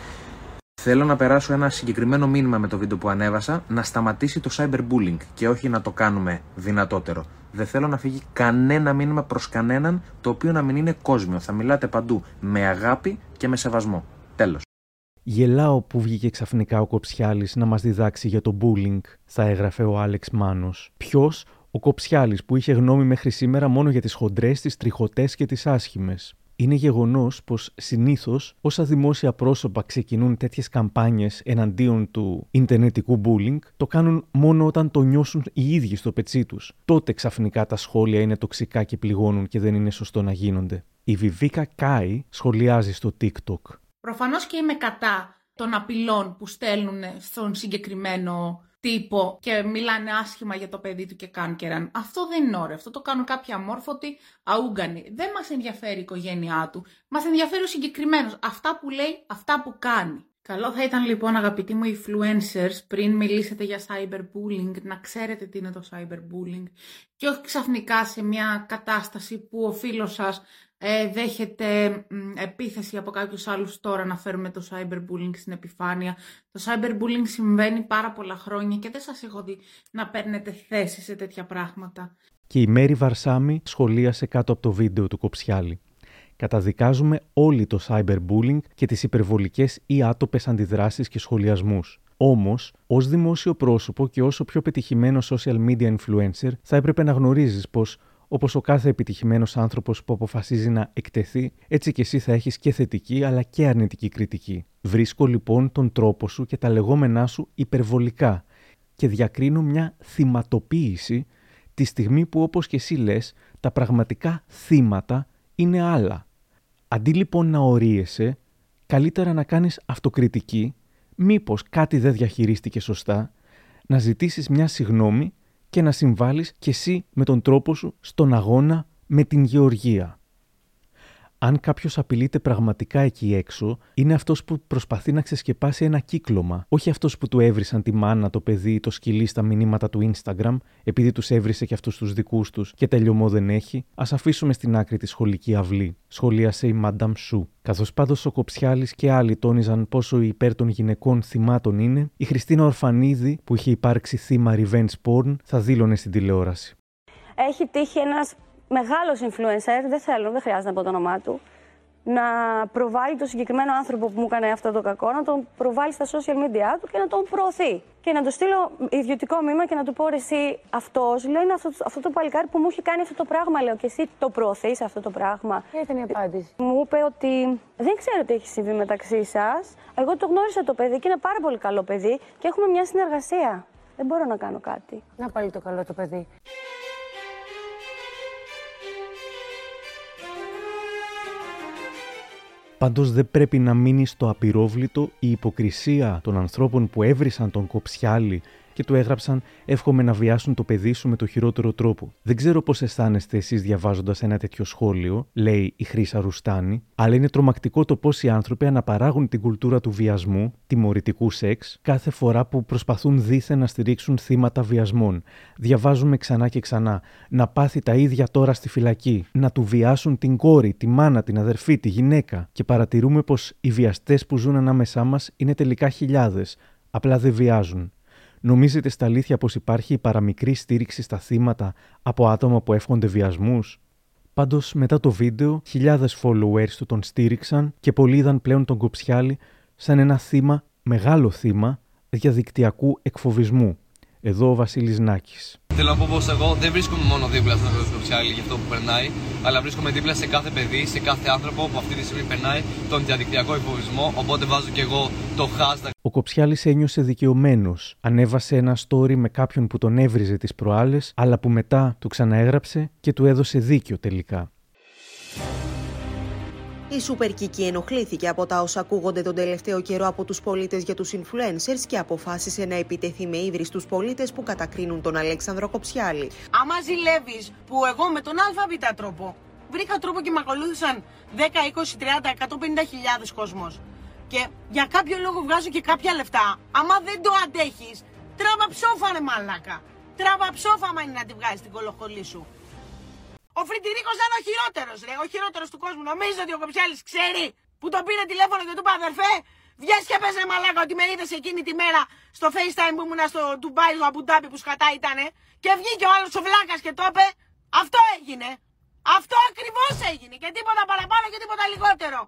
Θέλω να περάσω ένα συγκεκριμένο μήνυμα με το βίντεο που ανέβασα, να σταματήσει το cyberbullying και όχι να το κάνουμε δυνατότερο. Δεν θέλω να φύγει κανένα μήνυμα προς κανέναν το οποίο να μην είναι κόσμιο. Θα μιλάτε παντού με αγάπη και με σεβασμό. Τέλος. Γελάω που βγήκε ξαφνικά ο Κοψιάλης να μας διδάξει για το bullying, θα έγραφε ο Άλεξ Μάνος. Ποιος, ο Κοψιάλης που είχε γνώμη μέχρι σήμερα μόνο για τις χοντρές, τις τριχωτές και τις άσχημες. Είναι γεγονός πως συνήθως όσα δημόσια πρόσωπα ξεκινούν τέτοιες καμπάνιες εναντίον του Ιντερνετικού bullying, το κάνουν μόνο όταν το νιώσουν οι ίδιοι στο πετσί τους. Τότε ξαφνικά τα σχόλια είναι τοξικά και πληγώνουν και δεν είναι σωστό να γίνονται. Η Βιβίκα Κάι σχολιάζει στο TikTok. Προφανώς και είμαι κατά των απειλών που στέλνουν στον συγκεκριμένο τύπο και μιλάνε άσχημα για το παιδί του και κάνουν κεραν. Αυτό δεν είναι ωραίο. Αυτό το κάνουν κάποιοι αμόρφωτοι αούγκανοι. Δεν μας ενδιαφέρει η οικογένειά του. Μας ενδιαφέρει ο συγκεκριμένος. Αυτά που λέει, αυτά που κάνει. Καλό θα ήταν λοιπόν αγαπητοί μου influencers πριν μιλήσετε για cyberbullying να ξέρετε τι είναι το cyberbullying και όχι ξαφνικά σε μια κατάσταση που ο φίλος σας ε, δέχεται επίθεση από κάποιους άλλους τώρα να φέρουμε το cyberbullying στην επιφάνεια. Το cyberbullying συμβαίνει πάρα πολλά χρόνια και δεν σας έχω δει να παίρνετε θέση σε τέτοια πράγματα. Και η Μέρη Βαρσάμι σχολίασε κάτω από το βίντεο του Κοψιάλη. Καταδικάζουμε όλοι το cyberbullying και τις υπερβολικές ή άτοπες αντιδράσεις και σχολιασμούς. Όμως, ως δημόσιο πρόσωπο και όσο πιο πετυχημένο social media influencer, θα έπρεπε να γνωρίζεις πως Όπως ο κάθε επιτυχημένος άνθρωπος που αποφασίζει να εκτεθεί, έτσι και εσύ θα έχεις και θετική αλλά και αρνητική κριτική. Βρίσκω λοιπόν τον τρόπο σου και τα λεγόμενά σου υπερβολικά και διακρίνω μια θυματοποίηση τη στιγμή που όπως και εσύ λες, τα πραγματικά θύματα είναι άλλα. Αντί λοιπόν να ορίεσαι, καλύτερα να κάνεις αυτοκριτική, μήπως κάτι δεν διαχειρίστηκε σωστά, να ζητήσεις μια συγνώμη και να συμβάλλεις κι εσύ με τον τρόπο σου στον αγώνα με την γεωργία. Αν κάποιος απειλείται πραγματικά εκεί έξω, είναι αυτός που προσπαθεί να ξεσκεπάσει ένα κύκλωμα. Όχι αυτός που του έβρισαν τη μάνα, το παιδί ή το σκυλί στα μηνύματα του Instagram, επειδή τους έβρισε και αυτούς τους δικούς τους και τελειωμό δεν έχει. Α αφήσουμε στην άκρη τη σχολική αυλή, σχολίασε η Madame Σου. Καθώς πάντως ο Κοψιάλης και άλλοι τόνιζαν πόσο υπέρ των γυναικών θυμάτων είναι, η Χριστίνα Ορφανίδη, που είχε υπάρξει θύμα revenge porn, θα δήλωνε στην τηλεόραση. Έχει τύχει ένας μεγάλος influencer, δεν θέλω, δεν χρειάζεται να πω το όνομά του, να προβάλλει το συγκεκριμένο άνθρωπο που μου έκανε αυτό το κακό, να τον προβάλλει στα social media του και να τον προωθεί. Και να του στείλω ιδιωτικό μήνυμα και να του πω: ρε, Εσύ αυτός, λέω, είναι αυτό, αυτό το παλικάρι που μου έχει κάνει αυτό το πράγμα. Λέω, και εσύ το προωθείς αυτό το πράγμα. Ποια ήταν η απάντηση; Μου είπε ότι δεν ξέρω τι έχει συμβεί μεταξύ σας. Εγώ το γνώρισα το παιδί και είναι πάρα πολύ καλό παιδί και έχουμε μια συνεργασία. Δεν μπορώ να κάνω κάτι. Να πάλι το καλό το παιδί. Πάντως δεν πρέπει να μείνει στο απειρόβλητο η υποκρισία των ανθρώπων που έβρισαν τον Κοψιάλη και του έγραψαν Εύχομαι να βιάσουν το παιδί σου με το χειρότερο τρόπο. Δεν ξέρω πώς αισθάνεστε εσείς διαβάζοντας ένα τέτοιο σχόλιο, λέει η Χρήσα Ρουστάνη, αλλά είναι τρομακτικό το πώς οι άνθρωποι αναπαράγουν την κουλτούρα του βιασμού, τιμωρητικού σεξ, κάθε φορά που προσπαθούν δίθεν να στηρίξουν θύματα βιασμών. Διαβάζουμε ξανά και ξανά. Να πάθει τα ίδια τώρα στη φυλακή. Να του βιάσουν την κόρη, τη μάνα, την αδερφή, τη γυναίκα. Και παρατηρούμε πως οι βιαστές που ζουν ανάμεσά μας είναι τελικά χιλιάδες. Απλά δεν βιάζουν. Νομίζετε στα αλήθεια πως υπάρχει παραμικρή στήριξη στα θύματα από άτομα που εύχονται βιασμούς; Πάντως μετά το βίντεο, χιλιάδες followers του τον στήριξαν και πολλοί είδαν πλέον τον Κοψιάλη σαν ένα θύμα, μεγάλο θύμα, διαδικτυακού εκφοβισμού. Εδώ ο Βασίλης Νάκης. Θέλω να πω πως εγώ δεν βρίσκομαι μόνο δίπλα στο Κοψιάλη για αυτό που περνάει, αλλά βρίσκομαι δίπλα σε κάθε παιδί, σε κάθε άνθρωπο που αυτή τη στιγμή περνάει τον διαδικτυακό εκφοβισμό. Οπότε βάζω και εγώ το hashtag. Ο Κοψιάλης ένιωσε δικαιωμένος. Ανέβασε ένα story με κάποιον που τον έβριζε τις προάλλες, αλλά που μετά του ξαναέγραψε και του έδωσε δίκιο τελικά. Η Super Kiki ενοχλήθηκε από τα όσα ακούγονται τον τελευταίο καιρό από τους πολίτες για τους influencers και αποφάσισε να επιτεθεί με ύβρι στους πολίτες που κατακρίνουν τον Αλέξανδρο Κοψιάλη. Άμα ζηλεύεις που εγώ με τον ΑΒ τρόπο βρήκα τρόπο και με ακολούθησαν 10, 20, 30, 150 χιλιάδες κόσμος και για κάποιο λόγο βγάζω και κάποια λεφτά, άμα δεν το αντέχεις, τράβα ψόφα ρε μαλάκα. Τράβα ψόφα άμα είναι να τη βγάλεις την κολοχολή σου. Ο Φρυντηρίκο ήταν ο χειρότερος, ρε. Ο χειρότερος του κόσμου. Νομίζω ότι ο Κοψιάλης ξέρει που τον πήρε τηλέφωνο και του είπε αδερφέ, βγες και πες ρε μαλάκα ότι με είδες εκείνη τη μέρα στο FaceTime που ήμουν στο Ντουμπάι, στο Αμπουντάπι που σκατά ήτανε. Και βγήκε ο άλλος ο βλάκας και το είπε. Αυτό έγινε. Αυτό ακριβώς έγινε. Και τίποτα παραπάνω και τίποτα λιγότερο.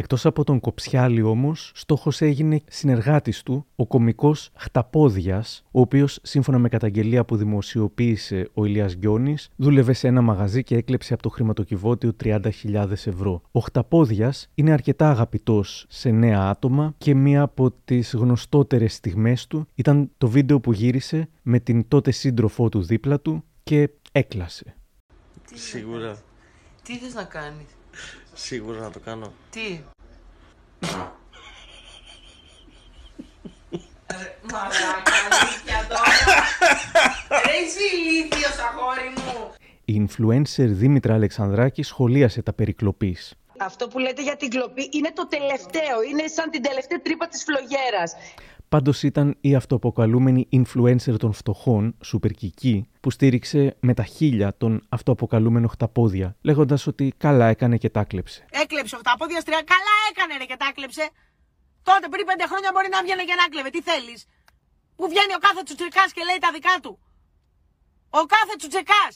Εκτός από τον Κοψιάλη όμως, στόχος έγινε συνεργάτης του, ο κομικός Χταπόδιας, ο οποίος σύμφωνα με καταγγελία που δημοσιοποίησε ο Ηλίας Γκιόνης, δούλευε σε ένα μαγαζί και έκλεψε από το χρηματοκιβώτιο 30.000 ευρώ. Ο Χταπόδιας είναι αρκετά αγαπητός σε νέα άτομα και μία από τις γνωστότερες στιγμές του ήταν το βίντεο που γύρισε με την τότε σύντροφό του δίπλα του και έκλασε. Σίγουρα. Τι θες να κάνεις; Σίγουρα να το κάνω. Τι; Μαλάκα, αλήθεια τώρα. Ρε είσαι ηλίθιος, αγόρι μου. Η influencer Δήμητρα Αλεξανδράκη σχολίασε τα περικλοπής. Αυτό που λέτε για την κλοπή είναι το τελευταίο. Είναι σαν την τελευταία τρύπα της φλογέρας. Πάντως ήταν η αυτοαποκαλούμενη influencer των φτωχών, Super Kiki, που στήριξε με τα χίλια τον αυτοαποκαλούμενο Χταπόδια, λέγοντας ότι καλά έκανε και τα κλέψε. Έκλεψε ο χταπόδια τρία. Καλά έκανε ρε και τα κλέψε. Τότε πριν πέντε χρόνια μπορεί να βγαίνει και να κλέβε. Τι θέλεις; Που βγαίνει ο κάθε τσουτσεκάς και λέει τα δικά του. Ο κάθε τσουτσεκάς.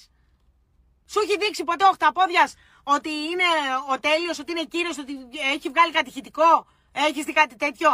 Σου έχει δείξει ποτέ ο χταπόδιας ότι είναι ο τέλειος, ότι είναι κύριος, ότι έχει βγάλει κατηχητικό. Έχεις δει κάτι τέτοιο;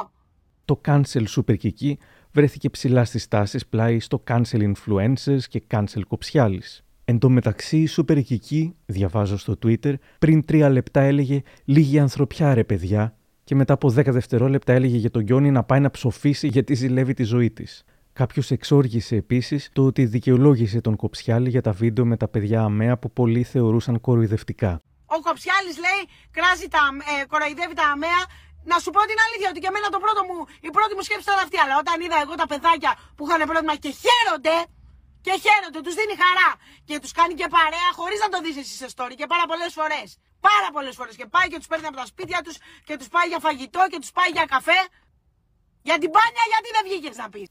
Το cancel Super Kiki βρέθηκε ψηλά στις τάσεις πλάι στο cancel influencers και cancel κοψιάλης. Εν τω μεταξύ, η Super Kiki, διαβάζω στο Twitter, πριν τρία λεπτά έλεγε «Λίγη ανθρωπιά ρε παιδιά» και μετά από 10 δευτερόλεπτα έλεγε για τον Γιόνι να πάει να ψοφήσει γιατί ζηλεύει τη ζωή της. Κάποιος εξόργησε επίσης το ότι δικαιολόγησε τον Κοψιάλη για τα βίντεο με τα παιδιά αμαία που πολλοί θεωρούσαν κοροϊδευτικά. Ο Κοψιάλης λέει, κράζει τα, ε, κοροϊδεύει τα αμαία. Να σου πω την αλήθεια ότι και εμένα το πρώτο μου, η πρώτη μου σκέψη ήταν αυτή. Αλλά όταν είδα εγώ τα παιδάκια που είχαν πρόβλημα και χαίρονται, Και χαίρονται, τους δίνει χαρά. Και τους κάνει και παρέα χωρίς να το δεις εσύ σε story και πάρα πολλές φορές. Πάρα πολλές φορές. Και πάει και τους παίρνει από τα σπίτια τους και τους πάει για φαγητό και τους πάει για καφέ. Για την μπάνια, γιατί δεν βγήκες να πεις;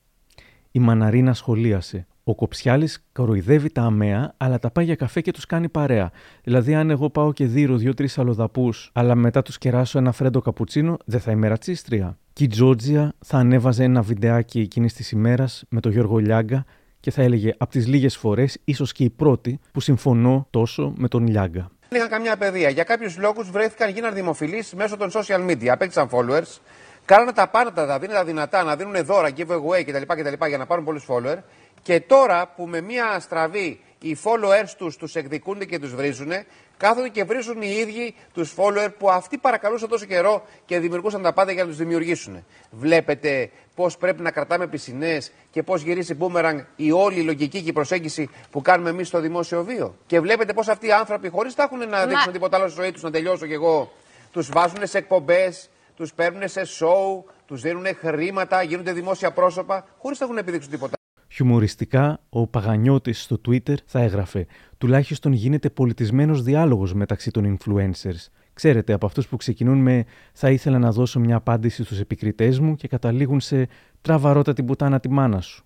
Η Μαναρίνα σχολίασε. Ο Κοψιάλης κοροϊδεύει τα αμαία, αλλά τα πάει για καφέ και τους κάνει παρέα. Δηλαδή, αν εγώ πάω και δίνω δύο-τρεις αλλοδαπού, αλλά μετά τους κεράσω ένα φρέντο καπουτσίνο, δεν θα είμαι ρατσίστρια. Και η Τζόρτζια θα ανέβαζε ένα βιντεάκι εκείνης της ημέρας με τον Γιώργο Λιάγκα και θα έλεγε από τις λίγες φορές, ίσως και η πρώτη, που συμφωνώ τόσο με τον Λιάγκα. Δεν είχαν καμιά παιδεία. Για κάποιους λόγους βρέθηκαν, γίναν δημοφιλείς μέσω των social media. Απέκτησαν followers. Κάνανε τα πάντα, τα δίνουν τα δυνατά, να δίνουν δώρα, giveaway κτλ, κτλ. για να πάρουν πολλούς followers. Και τώρα που με μία στραβή οι followers τους τους εκδικούνται και τους βρίζουν, κάθονται και βρίζουν οι ίδιοι τους followers που αυτοί παρακαλούσαν τόσο καιρό και δημιουργούσαν τα πάντα για να τους δημιουργήσουν. Βλέπετε πώς πρέπει να κρατάμε πισινές και πώς γυρίσει μπούμεραγκ η όλη η λογική και η προσέγγιση που κάνουμε εμείς στο δημόσιο βίο. Και βλέπετε πώς αυτοί οι άνθρωποι χωρίς να έχουν να δείξουν τίποτα άλλο στη ζωή τους, να τελειώσω κι εγώ, τους βάζουν σε εκπομπές, τους παίρνουν σε show, τους δίνουν χρήματα, γίνονται δημόσια πρόσωπα, χωρίς να έχουν να επιδείξουν τίποτα. Χιουμοριστικά, ο Παγανιώτης στο Twitter θα έγραφε «Τουλάχιστον γίνεται πολιτισμένος διάλογος μεταξύ των influencers». Ξέρετε, από αυτούς που ξεκινούν με «Θα ήθελα να δώσω μια απάντηση στους επικριτές μου» και καταλήγουν σε «Τραβαρώτα την πουτάνα τη μάνα σου».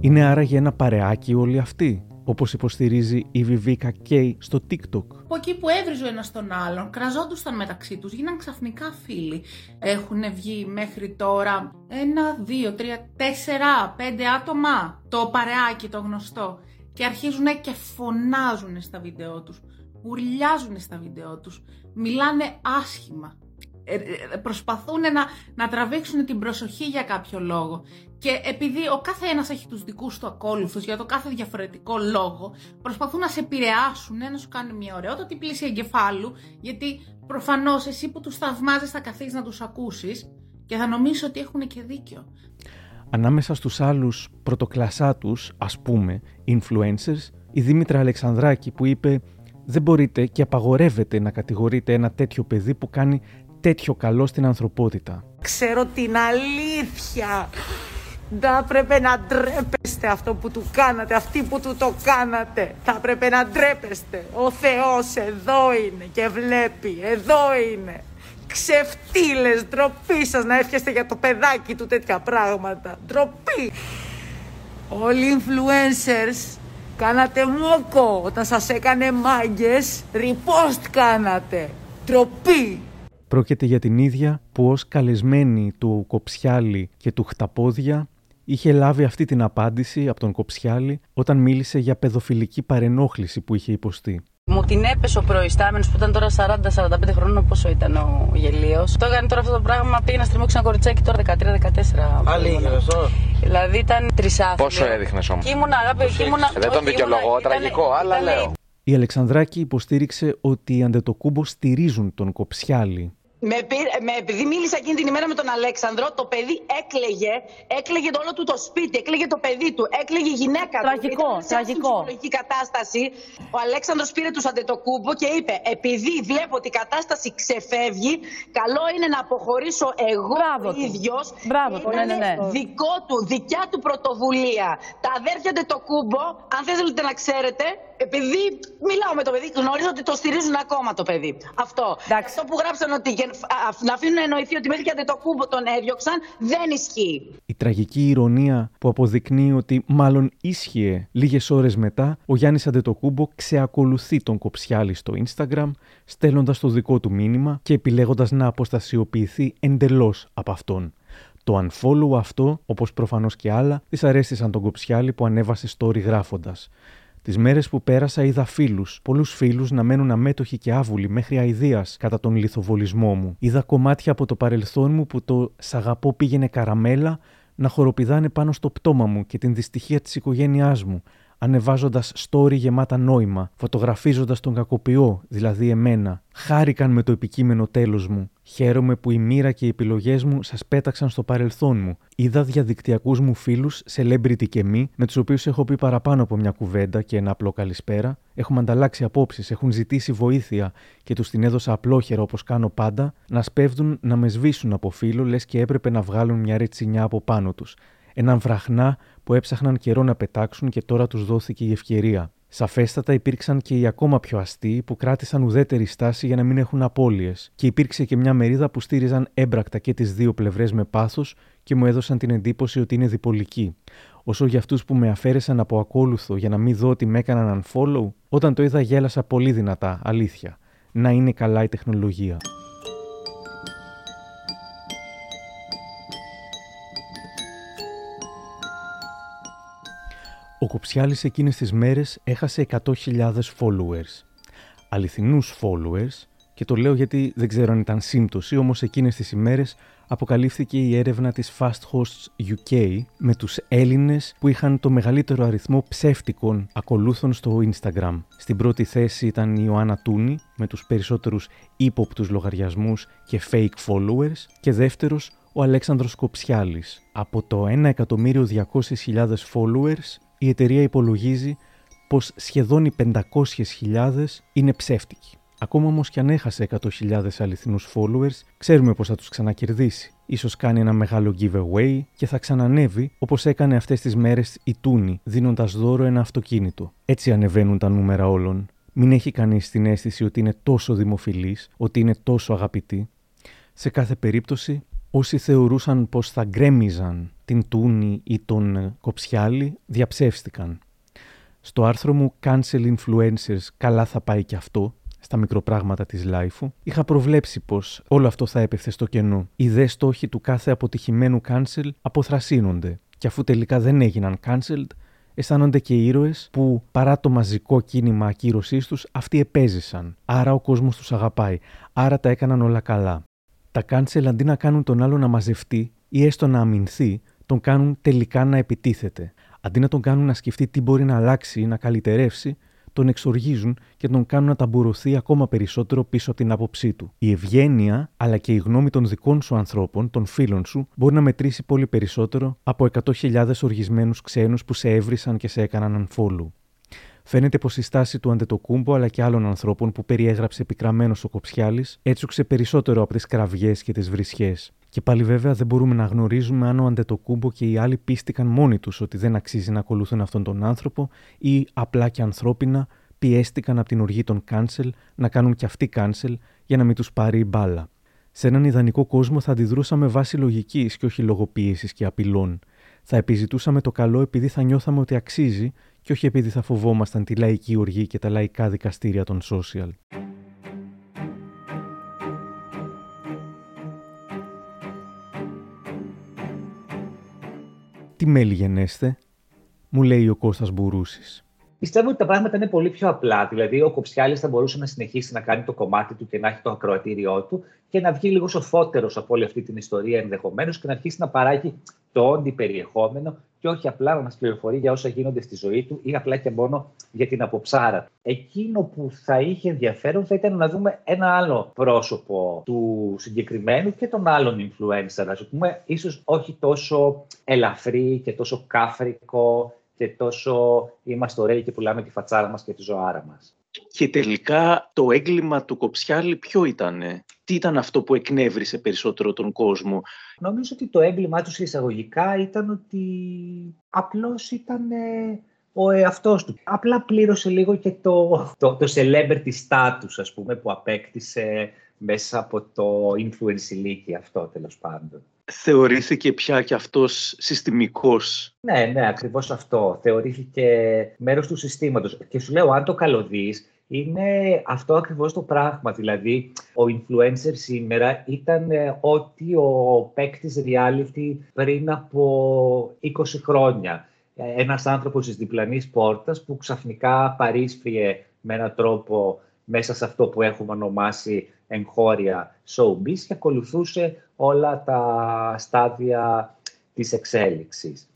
Είναι άραγε ένα παρεάκι όλοι αυτοί, όπως υποστηρίζει η Vivica K στο TikTok. Από εκεί που έβριζε ο ένας τον άλλον, κραζόντουσαν μεταξύ τους, γίναν ξαφνικά φίλοι. Έχουν βγει μέχρι τώρα ένα, δύο, τρία, τέσσερα, πέντε άτομα. Το παρεάκι το γνωστό. Και αρχίζουν και φωνάζουν στα βίντεο τους. Ουρλιάζουν στα βίντεο τους. Μιλάνε άσχημα. Ε, ε, προσπαθούν να, να τραβήξουν την προσοχή για κάποιο λόγο. Και επειδή ο κάθε ένας έχει τους δικούς του ακόλουθους για το κάθε διαφορετικό λόγο, προσπαθούν να σε επηρεάσουν, να σου κάνουν μια ωραιότατη πλήση εγκεφάλου, γιατί προφανώς εσύ που τους θαυμάζεις θα καθίσεις να τους ακούσεις και θα νομίσεις ότι έχουν και δίκιο. Ανάμεσα στους άλλους πρωτοκλασσάτους, ας πούμε, influencers, η Δήμητρα Αλεξανδράκη που είπε «Δεν μπορείτε και απαγορεύετε να κατηγορείτε ένα τέτοιο παιδί που κάνει τέτοιο καλό στην ανθρωπότητα». Ξέρω την αλήθεια. Θα πρέπει να ντρέπεστε αυτό που του κάνατε, αυτοί που του το κάνατε. Θα πρέπει να ντρέπεστε. Ο Θεός εδώ είναι και βλέπει, εδώ είναι. Ξεφτύλες, ντροπή σας να εύχεστε για το παιδάκι του τέτοια πράγματα. Ντροπή. Όλοι οι influencers κάνατε μόκο όταν σας έκανε μάγκες. Repost κάνατε. Ντροπή. Πρόκειται για την ίδια που ως καλεσμένη του Κοψιάλη και του Χταπόδια είχε λάβει αυτή την απάντηση από τον Κοψιάλη όταν μίλησε για παιδοφιλική παρενόχληση που είχε υποστεί. Μου την έπεσε ο προϊστάμενος που ήταν τώρα 40-45 χρόνων, πόσο ήταν ο γελίος. Το έκανε τώρα αυτό το πράγμα, πήγε να στριμώξει ένα κοριτσάκι τώρα 13-14. Άλλη είχε τώρα. Δηλαδή ήταν τρισάθλιος. Πόσο έδειχνες όμως; Και ήμουνα, αγάπη, και ήμουνα. Δεν τον δικαιολογώ, τραγικό, αλλά λέω. Η Αλεξανδράκη υποστήριξε ότι οι Αντετοκούμπο στηρίζουν τον Κοψιάλη με, με, επειδή μίλησα εκείνη την ημέρα με τον Αλέξανδρο, το παιδί έκλαιγε, έκλαιγε το όλο του το σπίτι, έκλαιγε το παιδί του, έκλαιγε η γυναίκα τραγικό, του. Τραγικό, ψυχολογική κατάσταση. Ο Αλέξανδρος πήρε τους αντετοκούμπο και είπε: Επειδή βλέπω ότι η κατάσταση ξεφεύγει, καλό είναι να αποχωρήσω εγώ ο ίδιος. Μπράβο, ναι, ναι, ναι. Δικό του, δικιά του πρωτοβουλία. Τα αδέρφια αντετοκούμπο, αν θέλετε να ξέρετε, επειδή μιλάω με το παιδί, γνωρίζω ότι το στηρίζουν ακόμα το παιδί. Αυτό. Αυτό που γράψαν ότι να αφήνουν να εννοηθεί ότι μέχρι και αν δεν το κούμπο τον έδιωξαν, δεν ισχύει. Η τραγική ηρωνία που αποδεικνύει ότι μάλλον ίσχυε λίγες ώρες μετά, ο Γιάννης Αντετοκούμπο ξεακολουθεί τον Κοψιάλη στο Instagram, στέλνοντας το δικό του μήνυμα και επιλέγοντας να αποστασιοποιηθεί εντελώς από αυτόν. Το unfollow αυτό, όπως προφανώς και άλλα, δυσαρέστησαν τον Κοψιάλη που ανέβασε story γράφοντας. Τις μέρες που πέρασα είδα φίλους, πολλούς φίλους να μένουν αμέτωχοι και άβουλοι μέχρι αηδίας κατά τον λιθοβολισμό μου. Είδα κομμάτια από το παρελθόν μου που το σαγαπό πήγαινε καραμέλα να χοροπηδάνε πάνω στο πτώμα μου και την δυστυχία της οικογένειάς μου, ανεβάζοντας story γεμάτα νόημα, φωτογραφίζοντας τον κακοποιό, δηλαδή εμένα. Χάρηκαν με το επικείμενο τέλος μου. Χαίρομαι που η μοίρα και οι επιλογές μου σας πέταξαν στο παρελθόν μου. Είδα διαδικτυακούς μου φίλους, celebrity και μη, με τους οποίους έχω πει παραπάνω από μια κουβέντα και ένα απλό καλησπέρα. Έχουμε ανταλλάξει απόψεις, έχουν ζητήσει βοήθεια και τους την έδωσα απλόχερα όπως κάνω πάντα, να σπέβδουν να με σβήσουν από φίλο, λες και έπρεπε να βγάλουν μια ρετσινιά από πάνω τους. Έναν βραχνά που έψαχναν καιρό να πετάξουν και τώρα τους δόθηκε η ευκαιρία. Σαφέστατα υπήρξαν και οι ακόμα πιο αστεί που κράτησαν ουδέτερη στάση για να μην έχουν απώλειες. Και υπήρξε και μια μερίδα που στήριζαν έμπρακτα και τις δύο πλευρές με πάθος και μου έδωσαν την εντύπωση ότι είναι διπολικοί. Όσο για αυτούς που με αφαίρεσαν από ακόλουθο για να μην δω ότι με έκαναν unfollow, όταν το είδα γέλασα πολύ δυνατά, αλήθεια. Να είναι καλά η τεχνολογία. Ο Κοψιάλης εκείνες τις μέρες έχασε 100.000 followers. Αληθινούς followers και το λέω γιατί δεν ξέρω αν ήταν σύμπτωση, όμως εκείνες τις ημέρες αποκαλύφθηκε η έρευνα της Fast Hosts UK με τους Έλληνες που είχαν το μεγαλύτερο αριθμό ψεύτικων ακολούθων στο Instagram. Στην πρώτη θέση ήταν η Ιωάννα Τούνη με τους περισσότερους ύποπτους λογαριασμούς και fake followers και δεύτερος ο Αλέξανδρος Κοψιάλης. Από το 1.200.000 followers η εταιρεία υπολογίζει πως σχεδόν οι 500.000 είναι ψεύτικοι. Ακόμα όμως κι αν έχασε 100.000 αληθινούς followers, ξέρουμε πως θα τους ξανακερδίσει. Ίσως κάνει ένα μεγάλο giveaway και θα ξανανεύει όπως έκανε αυτές τις μέρες η Τούνη, δίνοντας δώρο ένα αυτοκίνητο. Έτσι ανεβαίνουν τα νούμερα όλων. Μην έχει κανείς την αίσθηση ότι είναι τόσο δημοφιλής, ότι είναι τόσο αγαπητή. Σε κάθε περίπτωση, όσοι θεωρούσαν πως θα γκρέμιζαν την Τούνη ή τον Κοψιάλη, διαψεύστηκαν. Στο άρθρο μου Cancel Influencers, καλά θα πάει και αυτό, στα μικροπράγματα της Λάιφου, είχα προβλέψει πως όλο αυτό θα έπεφτε στο κενό. Οι δε στόχοι του κάθε αποτυχημένου cancel αποθρασύνονται και αφού τελικά δεν έγιναν cancelled, αισθάνονται και ήρωες που παρά το μαζικό κίνημα ακύρωσής τους αυτοί επέζησαν. Άρα ο κόσμος τους αγαπάει. Άρα τα έκαναν όλα καλά. Τα cancel αντί να κάνουν τον άλλο να μαζευτεί ή έστω να αμυνθεί, τον κάνουν τελικά να επιτίθεται. Αντί να τον κάνουν να σκεφτεί τι μπορεί να αλλάξει ή να καλυτερεύσει, τον εξοργίζουν και τον κάνουν να ταμπουρωθεί ακόμα περισσότερο πίσω από την άποψή του. Η ευγένεια, αλλά και η γνώμη των δικών σου ανθρώπων, των φίλων σου, μπορεί να μετρήσει πολύ περισσότερο από 100.000 οργισμένους ξένους που σε έβρισαν και σε έκαναν unfollow. Φαίνεται πως η στάση του Αντετοκούμπο αλλά και άλλων ανθρώπων που περιέγραψε επικραμένος ο Κοψιάλης έτσουξε περισσότερο από τις κραυγές και τις βρισιέ. Και πάλι βέβαια δεν μπορούμε να γνωρίζουμε αν ο Αντετοκούμπο και οι άλλοι πίστηκαν μόνοι τους ότι δεν αξίζει να ακολουθούν αυτόν τον άνθρωπο ή απλά και ανθρώπινα πιέστηκαν από την οργή των cancel να κάνουν κι αυτοί cancel για να μην τους πάρει η μπάλα. Σε έναν ιδανικό κόσμο θα αντιδρούσαμε βάσει λογικής και όχι λογοποίηση και απειλών. Θα επιζητούσαμε το καλό επειδή θα νιώθαμε ότι αξίζει και όχι επειδή θα φοβόμασταν τη λαϊκή οργή και τα λαϊκά δικαστήρια των social. Τι μέλη γενέστε, μου λέει ο Κώστας Μπουρούσης. Πιστεύω ότι τα πράγματα είναι πολύ πιο απλά. Δηλαδή, ο Κοψιάλης θα μπορούσε να συνεχίσει να κάνει το κομμάτι του και να έχει το ακροατήριό του και να βγει λίγο σοφότερος από όλη αυτή την ιστορία ενδεχομένως και να αρχίσει να παράγει το όντι περιεχόμενο και όχι απλά να μας πληροφορεί για όσα γίνονται στη ζωή του ή απλά και μόνο για την αποψάρα. Εκείνο που θα είχε ενδιαφέρον θα ήταν να δούμε ένα άλλο πρόσωπο του συγκεκριμένου και των άλλων influencer, ας πούμε, ίσως όχι τόσο ελαφρύ και τόσο κάφρικο και τόσο είμαστε ωραίοι και πουλάμε τη φατσάρα μας και τη ζωάρα μας. Και τελικά το έγκλημα του Κοψιάλη ποιο ήταν, τι ήταν αυτό που εκνεύρισε περισσότερο τον κόσμο; Νομίζω ότι το έγκλημά τους εισαγωγικά ήταν ότι απλώς ήταν ο εαυτός του. Απλά πλήρωσε λίγο και το, το, το celebrity status, ας πούμε, που απέκτησε μέσα από το influence ηλίκη αυτό, τέλος πάντων θεωρήθηκε πια και αυτός συστημικός; Ναι, ναι, ακριβώς αυτό. Θεωρήθηκε μέρος του συστήματος. Και σου λέω, αν το καλωδείς, είναι αυτό ακριβώς το πράγμα. Δηλαδή, ο influencer σήμερα ήταν ε, ότι ο παίκτης reality πριν από 20 χρόνια. Ένας άνθρωπος της διπλανής πόρτας που ξαφνικά παρίσφριε με έναν τρόπο μέσα σε αυτό που έχουμε ονομάσει εγχώρια showbiz και ακολουθούσε όλα τα στάδια της εξέλιξης.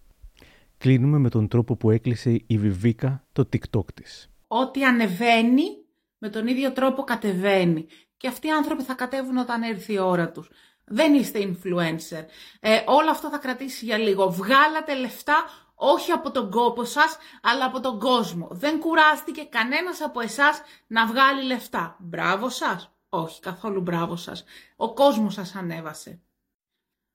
Κλείνουμε με τον τρόπο που έκλεισε η Βιβίκα το TikTok της. Ό,τι ανεβαίνει, με τον ίδιο τρόπο κατεβαίνει. Και αυτοί οι άνθρωποι θα κατέβουν όταν έρθει η ώρα τους. Δεν είστε influencer. Ε, όλο αυτό θα κρατήσει για λίγο. Βγάλατε λεφτά όχι από τον κόπο σας, αλλά από τον κόσμο. Δεν κουράστηκε κανένας από εσάς να βγάλει λεφτά. Μπράβο σας. Όχι, καθόλου μπράβο σας. Ο κόσμος σας ανέβασε.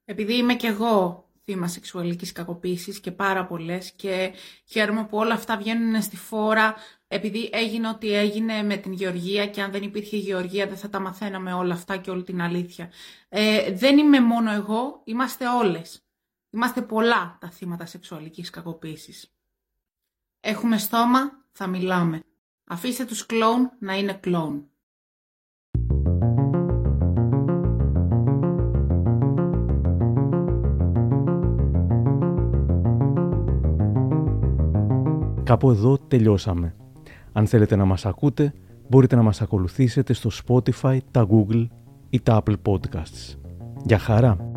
Επειδή είμαι κι εγώ θύμα σεξουαλικής κακοποίησης και πάρα πολλές και χαίρομαι που όλα αυτά βγαίνουν στη φόρα επειδή έγινε ό,τι έγινε με την Γεωργία και αν δεν υπήρχε η Γεωργία δεν θα τα μαθαίναμε όλα αυτά και όλη την αλήθεια. Ε, δεν είμαι μόνο εγώ, είμαστε όλες. Είμαστε πολλά τα θύματα σεξουαλικής κακοποίησης. Έχουμε στόμα, θα μιλάμε. Αφήστε τους κλόουν να είναι κλόουν. Κάπου εδώ τελειώσαμε. Αν θέλετε να μας ακούτε, μπορείτε να μας ακολουθήσετε στο Spotify, τα Google ή τα Apple Podcasts. Για χαρά!